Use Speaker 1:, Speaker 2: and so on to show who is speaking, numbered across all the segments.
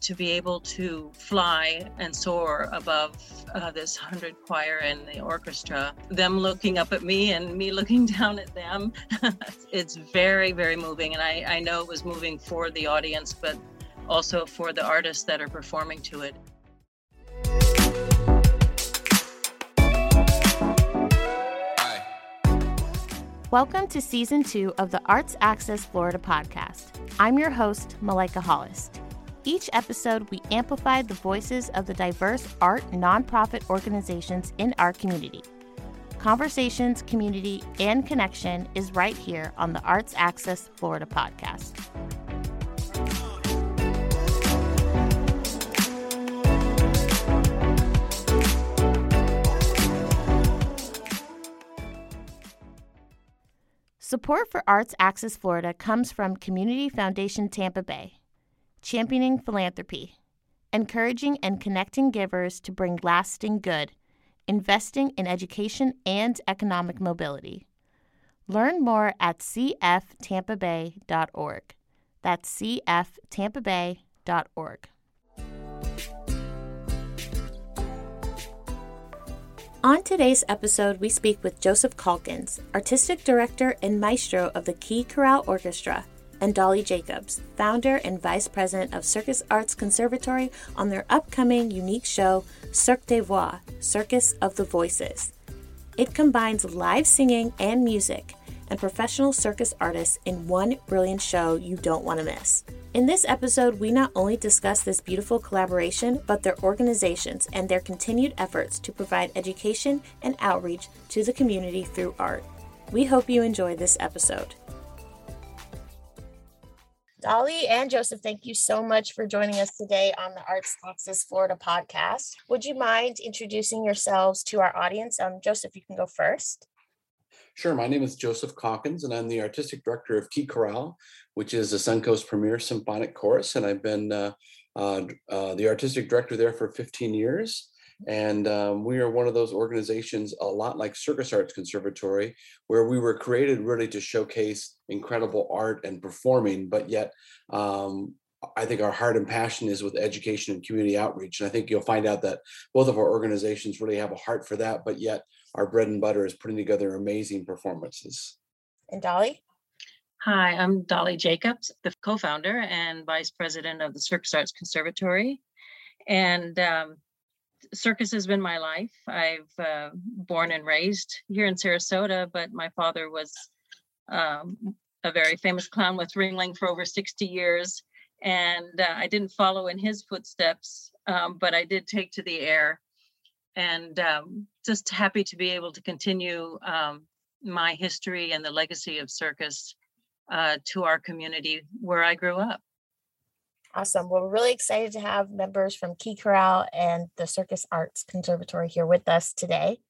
Speaker 1: to be able to fly and soar above uh, this 100 choir and the orchestra, them looking up at me and me looking down at them, it's very, very moving. And I, I know it was moving for the audience, but also for the artists that are performing to it.
Speaker 2: Welcome to season two of the Arts Axis Florida podcast. I'm your host, Malika Hollis. Each episode, we amplify the voices of the diverse art nonprofit organizations in our community. Conversations, community, and connection is right here on the Arts Axis Florida podcast. Support for Arts Axis Florida comes from Community Foundation Tampa Bay, championing philanthropy, encouraging and connecting givers to bring lasting good, investing in education and economic mobility. Learn more at cftampabay.org. That's cftampabay.org. On today's episode, we speak with Joseph Calkins, Artistic Director and Maestro of the Key Chorale Orchestra, and Dolly Jacobs, Founder and Vice President of Circus Arts Conservatory, on their upcoming unique show, Cirque des Voix Circus of the Voices. It combines live singing and music and professional circus artists in one brilliant show you don't want to miss. In this episode, we not only discuss this beautiful collaboration, but their organizations and their continued efforts to provide education and outreach to the community through art. We hope you enjoy this episode. Dolly and Joseph, thank you so much for joining us today on the Arts Axis Florida podcast. Would you mind introducing yourselves to our audience? Um, Joseph, you can go first.
Speaker 3: Sure. My name is Joseph Calkins, and I'm the artistic director of Key Chorale, which is the Suncoast premier symphonic chorus. And I've been uh, uh, uh, the artistic director there for 15 years. And um, we are one of those organizations, a lot like Circus Arts Conservatory, where we were created really to showcase incredible art and performing, but yet um, I think our heart and passion is with education and community outreach. And I think you'll find out that both of our organizations really have a heart for that, but yet our bread and butter is putting together amazing performances.
Speaker 2: And Dolly?
Speaker 1: Hi, I'm Dolly Jacobs, the co founder and vice president of the Circus Arts Conservatory. And um, circus has been my life. I've uh, born and raised here in Sarasota, but my father was um, a very famous clown with Ringling for over 60 years. And uh, I didn't follow in his footsteps, um, but I did take to the air and um, just happy to be able to continue um, my history and the legacy of circus uh, to our community where I grew up.
Speaker 2: Awesome. Well, we're really excited to have members from Key Chorale and the Circus Arts Conservatory here with us today.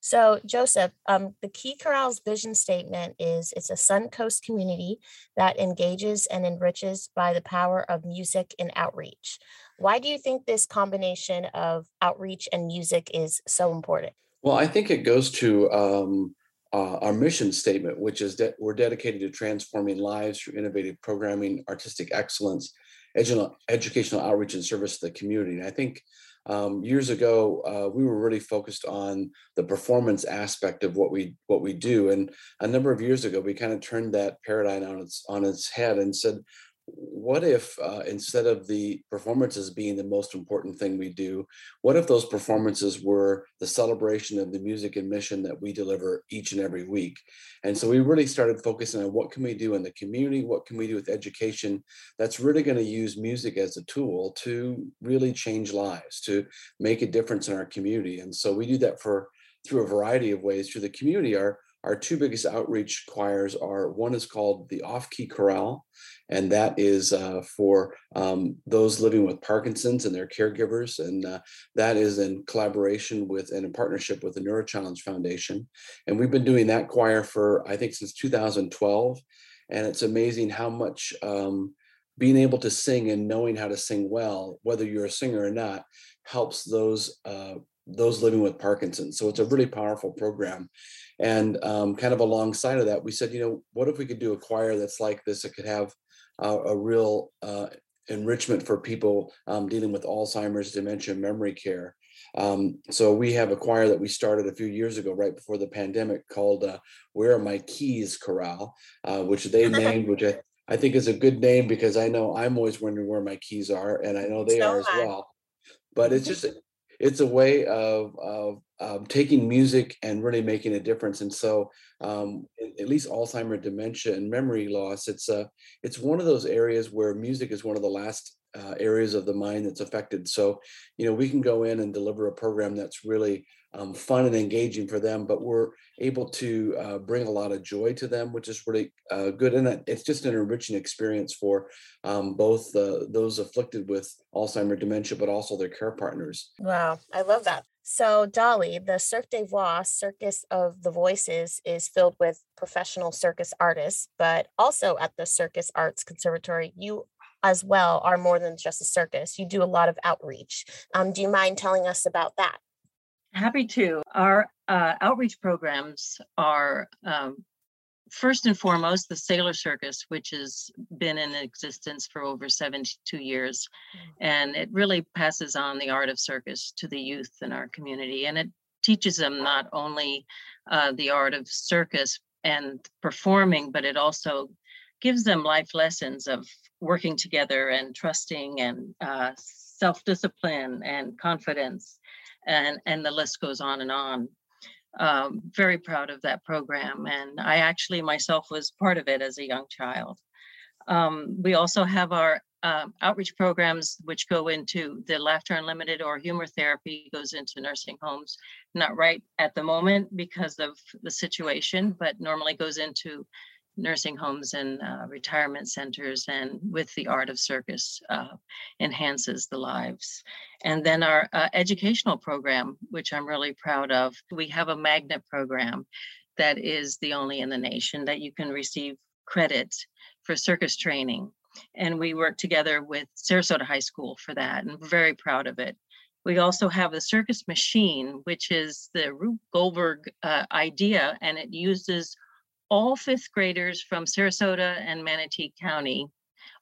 Speaker 2: So, Joseph, um, the Key Chorale's vision statement is it's a Suncoast community that engages and enriches by the power of music and outreach. Why do you think this combination of outreach and music is so important?
Speaker 3: Well, I think it goes to um, uh, our mission statement, which is that we're dedicated to transforming lives through innovative programming, artistic excellence, edu- educational outreach, and service to the community. And I think um, years ago uh, we were really focused on the performance aspect of what we what we do and a number of years ago we kind of turned that paradigm on its on its head and said what if uh, instead of the performances being the most important thing we do what if those performances were the celebration of the music and mission that we deliver each and every week? And so we really started focusing on what can we do in the community what can we do with education that's really going to use music as a tool to really change lives to make a difference in our community. And so we do that for through a variety of ways through the community. Our our two biggest outreach choirs are one is called the Off Key Chorale, and that is uh, for um, those living with Parkinson's and their caregivers. And uh, that is in collaboration with and in partnership with the Neurochallenge Foundation. And we've been doing that choir for, I think, since 2012. And it's amazing how much um, being able to sing and knowing how to sing well, whether you're a singer or not, helps those. Uh, those living with Parkinson's. So it's a really powerful program. And um, kind of alongside of that, we said, you know, what if we could do a choir that's like this? It could have uh, a real uh, enrichment for people um, dealing with Alzheimer's, dementia, memory care. Um, so we have a choir that we started a few years ago, right before the pandemic, called uh, "Where Are My Keys Chorale," uh, which they named, which I, I think is a good name because I know I'm always wondering where my keys are, and I know they so are as well. But it's just it's a way of, of, of taking music and really making a difference. And so, um, at least Alzheimer, dementia, and memory loss, it's a it's one of those areas where music is one of the last uh, areas of the mind that's affected. So, you know, we can go in and deliver a program that's really um, fun and engaging for them, but we're able to uh, bring a lot of joy to them, which is really uh, good. And it's just an enriching experience for um, both those afflicted with Alzheimer dementia, but also their care partners.
Speaker 2: Wow, I love that. So, Dolly, the Cirque des Voix, Circus of the Voices, is filled with professional circus artists, but also at the Circus Arts Conservatory, you as well are more than just a circus. You do a lot of outreach. Um, do you mind telling us about that?
Speaker 1: Happy to. Our uh, outreach programs are um, first and foremost the Sailor Circus, which has been in existence for over 72 years. Mm. And it really passes on the art of circus to the youth in our community. And it teaches them not only uh, the art of circus and performing, but it also gives them life lessons of working together and trusting and uh, self-discipline and confidence and and the list goes on and on. Um, very proud of that program and i actually myself was part of it as a young child. Um, we also have our uh, outreach programs which go into the laughter unlimited or humor therapy goes into nursing homes. Not right at the moment because of the situation but normally goes into nursing homes and uh, retirement centers and with the art of circus uh, enhances the lives. And then our uh, educational program which i'm really proud of we have a magnet program that is the only in the nation that you can receive credit for circus training. And we work together with sarasota high school for that and we're very proud of it. We also have the circus machine, which is the Rube Goldberg uh, idea, and it uses all fifth graders from Sarasota and Manatee County,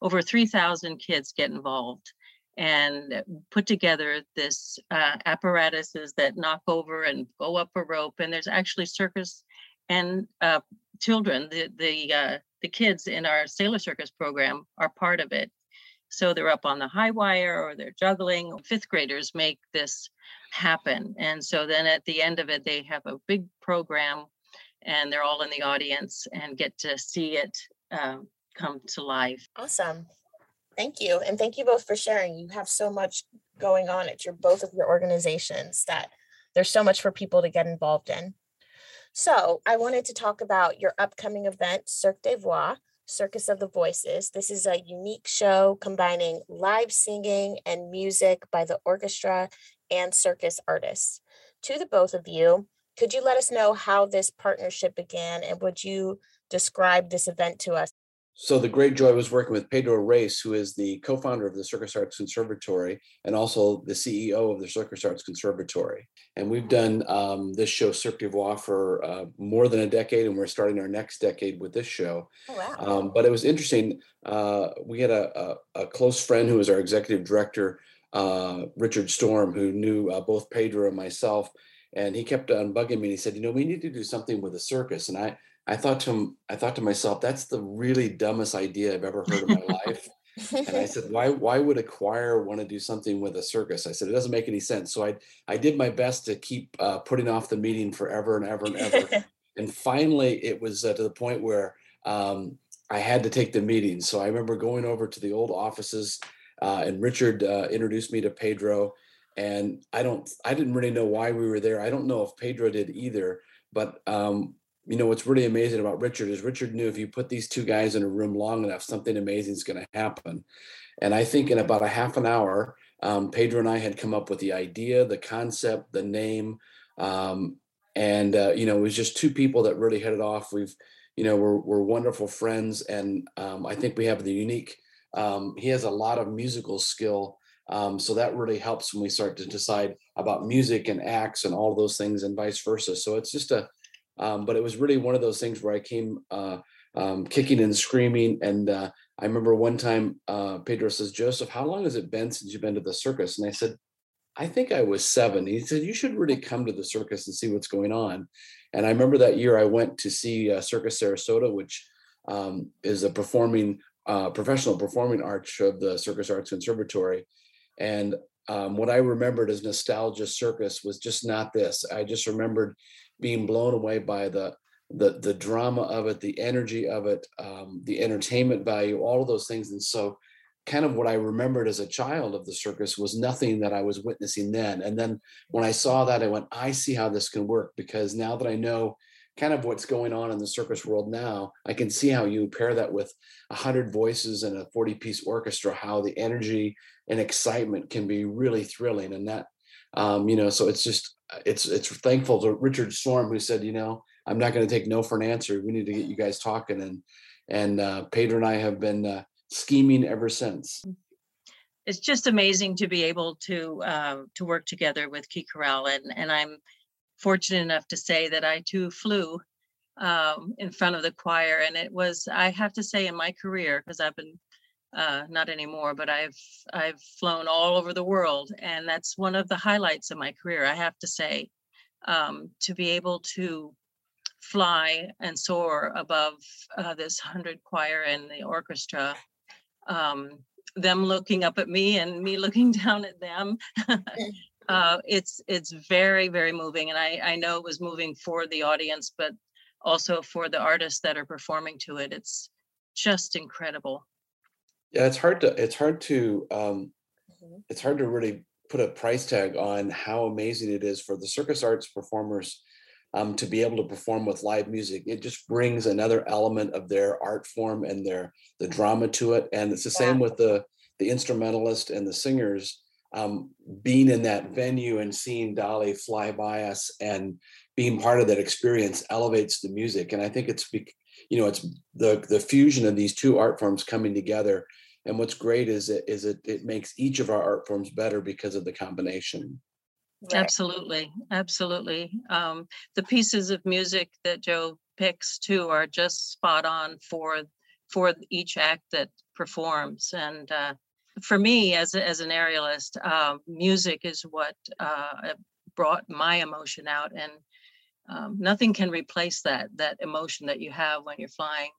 Speaker 1: over 3,000 kids get involved and put together this uh, apparatuses that knock over and go up a rope. And there's actually circus and uh, children, the the uh, the kids in our Sailor Circus program are part of it. So they're up on the high wire or they're juggling. Fifth graders make this happen. And so then at the end of it, they have a big program and they're all in the audience and get to see it um, come to life.
Speaker 2: Awesome. Thank you. And thank you both for sharing. You have so much going on at your both of your organizations that there's so much for people to get involved in. So I wanted to talk about your upcoming event, Cirque des Voix, Circus of the Voices. This is a unique show combining live singing and music by the orchestra and circus artists. To the both of you, could you let us know how this partnership began and would you describe this event to us?
Speaker 3: So the great joy was working with Pedro Reis, who is the co-founder of the Circus Arts Conservatory and also the CEO of the Circus Arts Conservatory. And we've done um, this show Cirque du Voix for uh, more than a decade, and we're starting our next decade with this show. Oh, wow. Um, but it was interesting. Uh, we had a, a, a, close friend who was our executive director, uh, Richard Storm, who knew uh, both Pedro and myself and he kept on bugging me. And he said, "You know, we need to do something with a circus." And I, I thought to him, I thought to myself, that's the really dumbest idea I've ever heard in my life. and I said, why, why would a choir want to do something with a circus? I said, it doesn't make any sense. So I, I did my best to keep uh, putting off the meeting forever and ever and ever. and finally, it was uh, to the point where um, I had to take the meeting. So I remember going over to the old offices, uh, and Richard uh, introduced me to Pedro and I don't I didn't really know why we were there. I don't know if Pedro did either, but um, you know what's really amazing about Richard is Richard knew if you put these two guys in a room long enough, something amazing is going to happen. And I think in about a half an hour, um, Pedro and I had come up with the idea, the concept, the name, um, and uh, you know it was just two people that really hit it off. We've you know we're we're wonderful friends, and um, I think we have the unique. Um, he has a lot of musical skill um, so that really helps when we start to decide about music and acts and all those things and vice versa. So it's just a, um, but it was really one of those things where I came uh, um, kicking and screaming, and uh, I remember one time uh, Pedro says, Joseph, how long has it been since you've been to the circus? And I said, I think I was seven. He said, You should really come to the circus and see what's going on. And I remember that year I went to see uh, Circus Sarasota, which um, is a performing, uh, professional performing arts of the Circus Arts Conservatory. And um, what I remembered as nostalgia circus was just not this. I just remembered being blown away by the the the drama of it, the energy of it, um, the entertainment value, all of those things. And so, kind of what I remembered as a child of the circus was nothing that I was witnessing then. And then when I saw that, I went, I see how this can work because now that I know kind of what's going on in the circus world now, I can see how you pair that with a hundred voices and a 40 piece orchestra, how the energy and excitement can be really thrilling. And that, um, you know, so it's just, it's, it's thankful to Richard Storm who said, you know, I'm not going to take no for an answer. We need to get you guys talking. And and uh, Pedro and I have been uh, scheming ever since.
Speaker 1: It's just amazing to be able to uh, to work together with Key Chorale, and and I'm fortunate enough to say that I too flew um, in front of the choir, and it was I have to say in my career because I've been uh, not anymore, but I've I've flown all over the world, and that's one of the highlights of my career. I have to say, um, to be able to fly and soar above uh, this hundred choir and the orchestra. Um, them looking up at me and me looking down at them. Uh, it's it's very very moving, and I I know it was moving for the audience, but also for the artists that are performing to it. It's just incredible.
Speaker 3: Yeah, it's hard to it's hard to um, mm-hmm. it's hard to really put a price tag on how amazing it is for the circus arts performers um, to be able to perform with live music. It just brings another element of their art form and their the drama to it. And it's the yeah. same with the the instrumentalist and the singers. Um, being in that venue and seeing Dolly fly by us and being part of that experience elevates the music. And I think it's you know it's the the fusion of these two art forms coming together. And what's great is it is it it makes each of our art forms better because of the combination.
Speaker 1: Right. Absolutely, absolutely. Um, the pieces of music that Joe picks too are just spot on for for each act that performs. And uh, for me, as as an aerialist, uh, music is what uh, brought my emotion out, and um, nothing can replace that that emotion that you have when you're flying.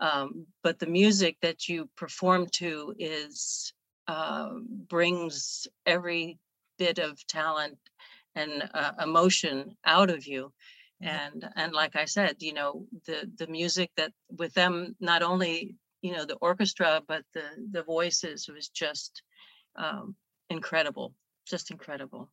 Speaker 1: Um, but the music that you perform to is uh, brings every bit of talent and uh, emotion out of you mm-hmm. and and like i said you know the the music that with them not only you know the orchestra but the the voices was just um, incredible just incredible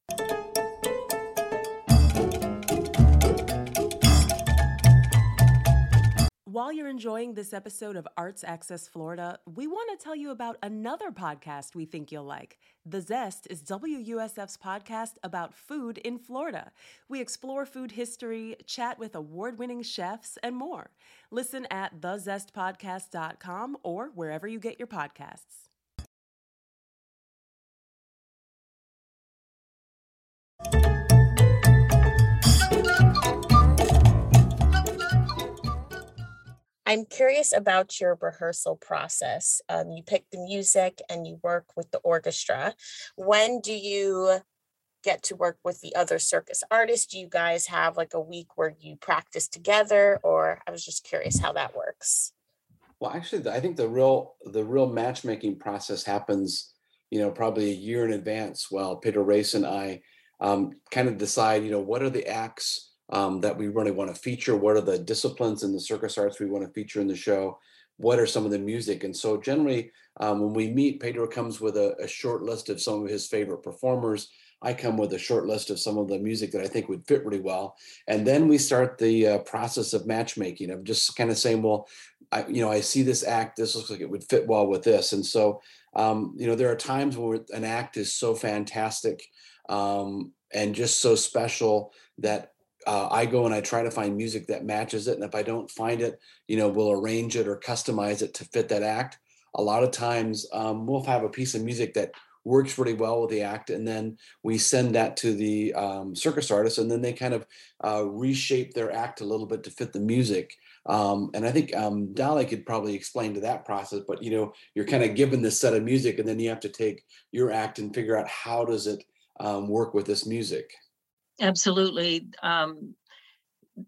Speaker 4: While you're enjoying this episode of Arts Axis Florida, we want to tell you about another podcast we think you'll like. The Zest is WUSF's podcast about food in Florida. We explore food history, chat with award winning chefs, and more. Listen at thezestpodcast.com or wherever you get your podcasts.
Speaker 2: I'm curious about your rehearsal process. Um, you pick the music and you work with the orchestra. When do you get to work with the other circus artists? Do you guys have like a week where you practice together, or I was just curious how that works?
Speaker 3: Well, actually, I think the real the real matchmaking process happens, you know, probably a year in advance. While Pedro Reis and I um, kind of decide, you know, what are the acts um, that we really want to feature? What are the disciplines in the circus arts we want to feature in the show? What are some of the music? And so generally, um, when we meet, Pedro comes with a, a, short list of some of his favorite performers. I come with a short list of some of the music that I think would fit really well. And then we start the uh, process of matchmaking of just kind of saying, well, I, you know, I see this act, this looks like it would fit well with this. And so, um, you know, there are times where an act is so fantastic um, and just so special that uh, I go and I try to find music that matches it. And if I don't find it, you know, we'll arrange it or customize it to fit that act. A lot of times um, we'll have a piece of music that works really well with the act. And then we send that to the um, circus artist and then they kind of uh, reshape their act a little bit to fit the music. Um, and I think um, Dolly could probably explain to that process, but you know, you're kind of given this set of music and then you have to take your act and figure out how does it um, work with this music.
Speaker 1: Absolutely. Um,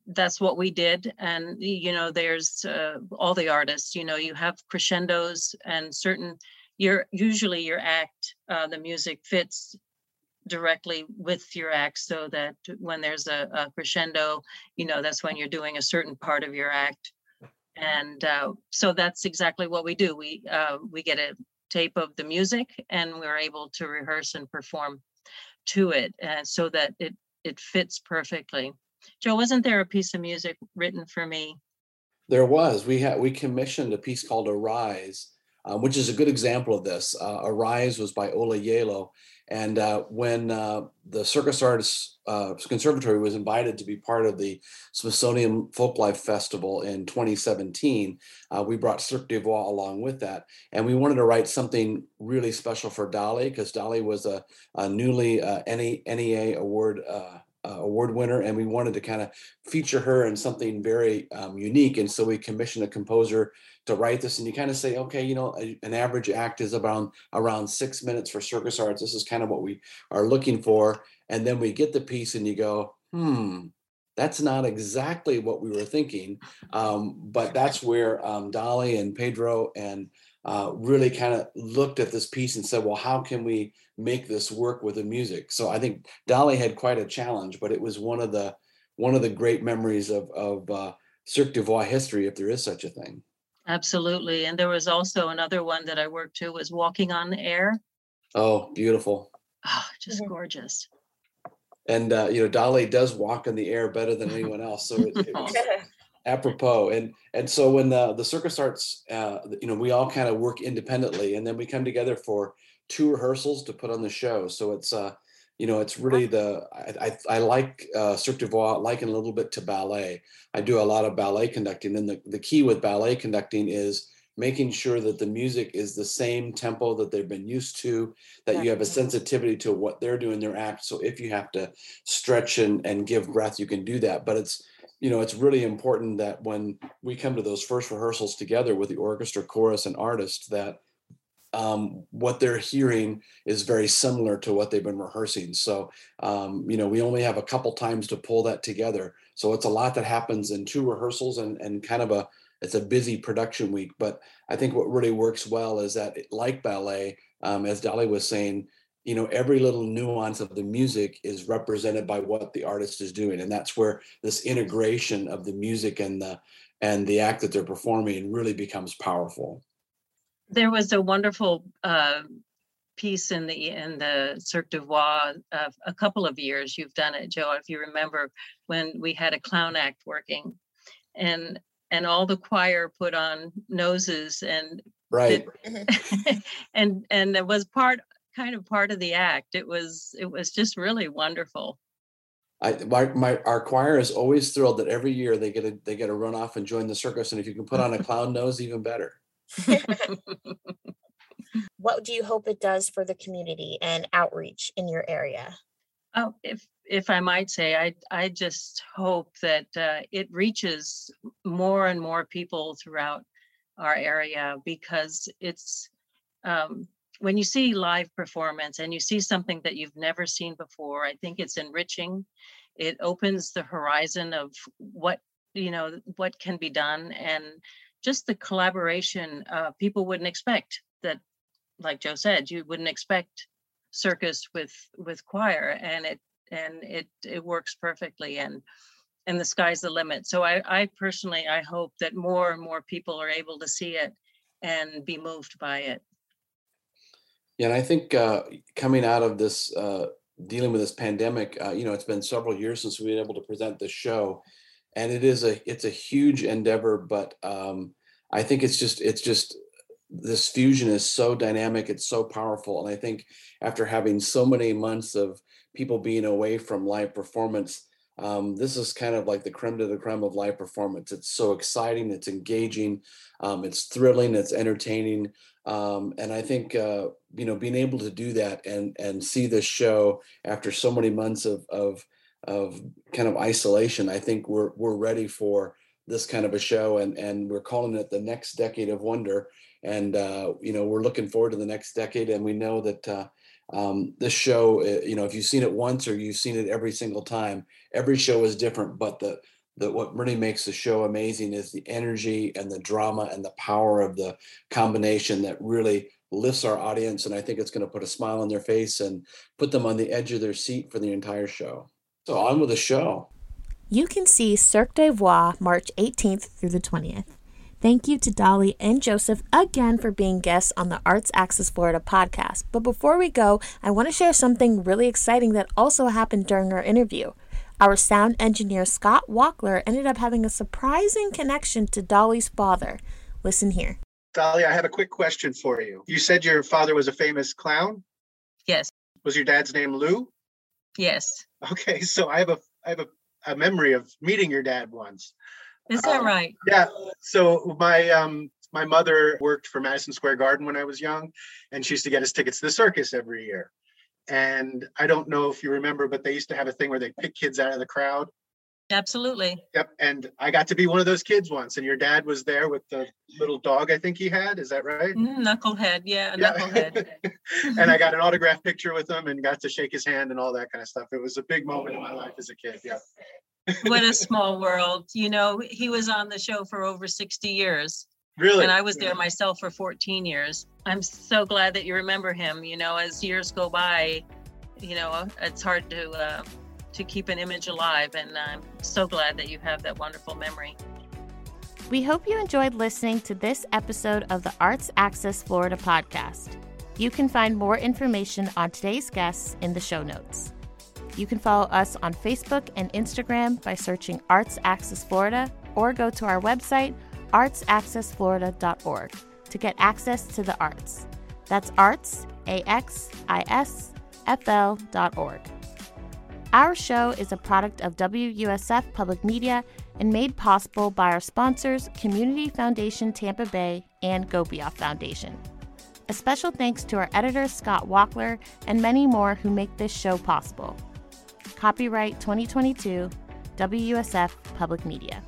Speaker 1: that's what we did. And, you know, there's uh, all the artists, you know, you have crescendos and certain, your usually your act, uh, the music fits directly with your act so that when there's a, a, crescendo, you know, that's when you're doing a certain part of your act. And uh, so that's exactly what we do. We uh, we get a tape of the music and we're able to rehearse and perform to it and so that it it fits perfectly. Joe, wasn't there a piece of music written for me?
Speaker 3: There was. We had we commissioned a piece called Arise, uh, which is a good example of this. Uh, Arise was by Ola Gjeilo, and uh, when uh, the Circus Arts uh, Conservatory was invited to be part of the Smithsonian Folklife Festival in 2017, uh, we brought Cirque du Voix along with that. And we wanted to write something really special for Dolly because Dolly was a, a newly NEA award uh, award winner, and we wanted to kind of feature her in something very um, unique. And so we commissioned a composer to write this, and you kind of say, okay, you know, a, an average act is around around six minutes for circus arts. This is kind of what we are looking for, and then we get the piece, and you go, hmm. That's not exactly what we were thinking, um, but that's where um, Dolly and Pedro and uh, really kind of looked at this piece and said, well, how can we make this work with the music? So I think Dolly had quite a challenge, but it was one of the one of the great memories of of uh, Cirque du Voix history, if there is such a thing.
Speaker 1: Absolutely, and there was also another one that I worked to was Walking on the Air.
Speaker 3: Oh, beautiful!
Speaker 1: Oh, just mm-hmm. gorgeous.
Speaker 3: And uh, you know, Dolly does walk in the air better than anyone else. So it, it was, apropos and and so when the the circus starts uh you know we all kind of work independently and then we come together for two rehearsals to put on the show. So it's uh you know it's really the i i, I like uh cirque du voix liken a little bit to ballet. I do a lot of ballet conducting and the, the key with ballet conducting is making sure that the music is the same tempo that they've been used to that you have a sensitivity to what they're doing their act. So if you have to stretch and and give breath you can do that. But it's you know, it's really important that when we come to those first rehearsals together with the orchestra, chorus, and artists, that um, what they're hearing is very similar to what they've been rehearsing. So, um, you know, we only have a couple times to pull that together. So it's a lot that happens in two rehearsals and, and kind of a, it's a busy production week. But I think what really works well is that like ballet, um, as Dolly was saying, you know every little nuance of the music is represented by what the artist is doing and that's where this integration of the music and the and the act that they're performing really becomes powerful.
Speaker 1: There was a wonderful uh, piece in the in the Cirque du Voix uh, a couple of years you've done it Joe if you remember when we had a clown act working. And and all the choir put on noses and
Speaker 3: right.
Speaker 1: and and it was part kind of part of the act. It was it was just really wonderful.
Speaker 3: I my, my our choir is always thrilled that every year they get a they get a run off and join the circus, and if you can put on a clown nose, even better.
Speaker 2: what do you hope it does for the community and outreach in your area?
Speaker 1: Oh, if if I might say, I I just hope that uh, it reaches more and more people throughout our area because it's um, when you see live performance and you see something that you've never seen before, I think it's enriching. It opens the horizon of what you know what can be done and just the collaboration uh, people wouldn't expect that like joe said you wouldn't expect circus with with choir and it and it it works perfectly and and the sky's the limit so i i personally i hope that more and more people are able to see it and be moved by it
Speaker 3: yeah, and I think uh, coming out of this, uh, dealing with this pandemic, uh, you know, it's been several years since we've been able to present this show, and it is a it's a huge endeavor. But um, I think it's just it's just this fusion is so dynamic, it's so powerful, and I think after having so many months of people being away from live performance, um, this is kind of like the creme de la creme of live performance. It's so exciting, it's engaging, um, it's thrilling, it's entertaining. Um, and I think uh, you know being able to do that and and see this show after so many months of of of kind of isolation, I think we're we're ready for this kind of a show, and and we're calling it the next decade of wonder. And uh, you know, we're looking forward to the next decade, and we know that uh, um, this show, uh, you know, if you've seen it once or you've seen it every single time, every show is different. But the the what really makes the show amazing is the energy and the drama and the power of the combination that really lifts our audience. And I think it's going to put a smile on their face and put them on the edge of their seat for the entire show. So on with the show.
Speaker 2: You can see Cirque de Voix March 18th through the 20th. Thank you to Dolly and Joseph again for being guests on the Arts Axis Florida podcast. But before we go, I want to share something really exciting that also happened during our interview. Our sound engineer Scott Walkler ended up having a surprising connection to Dolly's father. Listen here.
Speaker 5: Dolly, I have a quick question for you. You said your father was a famous clown?
Speaker 1: Yes.
Speaker 5: Was your dad's name Lou?
Speaker 1: Yes.
Speaker 5: Okay, so I have a I have a, a memory of meeting your dad once.
Speaker 1: Is that um, right?
Speaker 5: Yeah. So my um my mother worked for Madison Square Garden when I was young, and she used to get us tickets to the circus every year. And I don't know if you remember, but they used to have a thing where they pick kids out of the crowd.
Speaker 1: Absolutely.
Speaker 5: Yep. And I got to be one of those kids once, and your dad was there with the little dog I think he had. Is that right?
Speaker 1: Mm, knucklehead. Yeah, yeah. knucklehead.
Speaker 5: and I got an autograph picture with him and got to shake his hand and all that kind of stuff. It was a big moment in my life as a kid. Yeah.
Speaker 1: what a small world. You know, he was on the show for over 60 years.
Speaker 5: Really?
Speaker 1: And I was there myself for 14 years. I'm so glad that you remember him. You know, as years go by, you know, it's hard to uh, to keep an image alive. And I'm so glad that you have that wonderful memory.
Speaker 2: We hope you enjoyed listening to this episode of the Arts Axis Florida podcast. You can find more information on today's guests in the show notes. You can follow us on Facebook and Instagram by searching Arts Axis Florida or go to our website, artsaccessflorida.org, to get access to the arts. That's arts, A-X-I-S-F-L dot org. Our show is a product of WUSF Public Media and made possible by our sponsors, Community Foundation Tampa Bay and Gobioff Foundation. A special thanks to our editor, Scott Walkler, and many more who make this show possible. Copyright 2022, WUSF Public Media.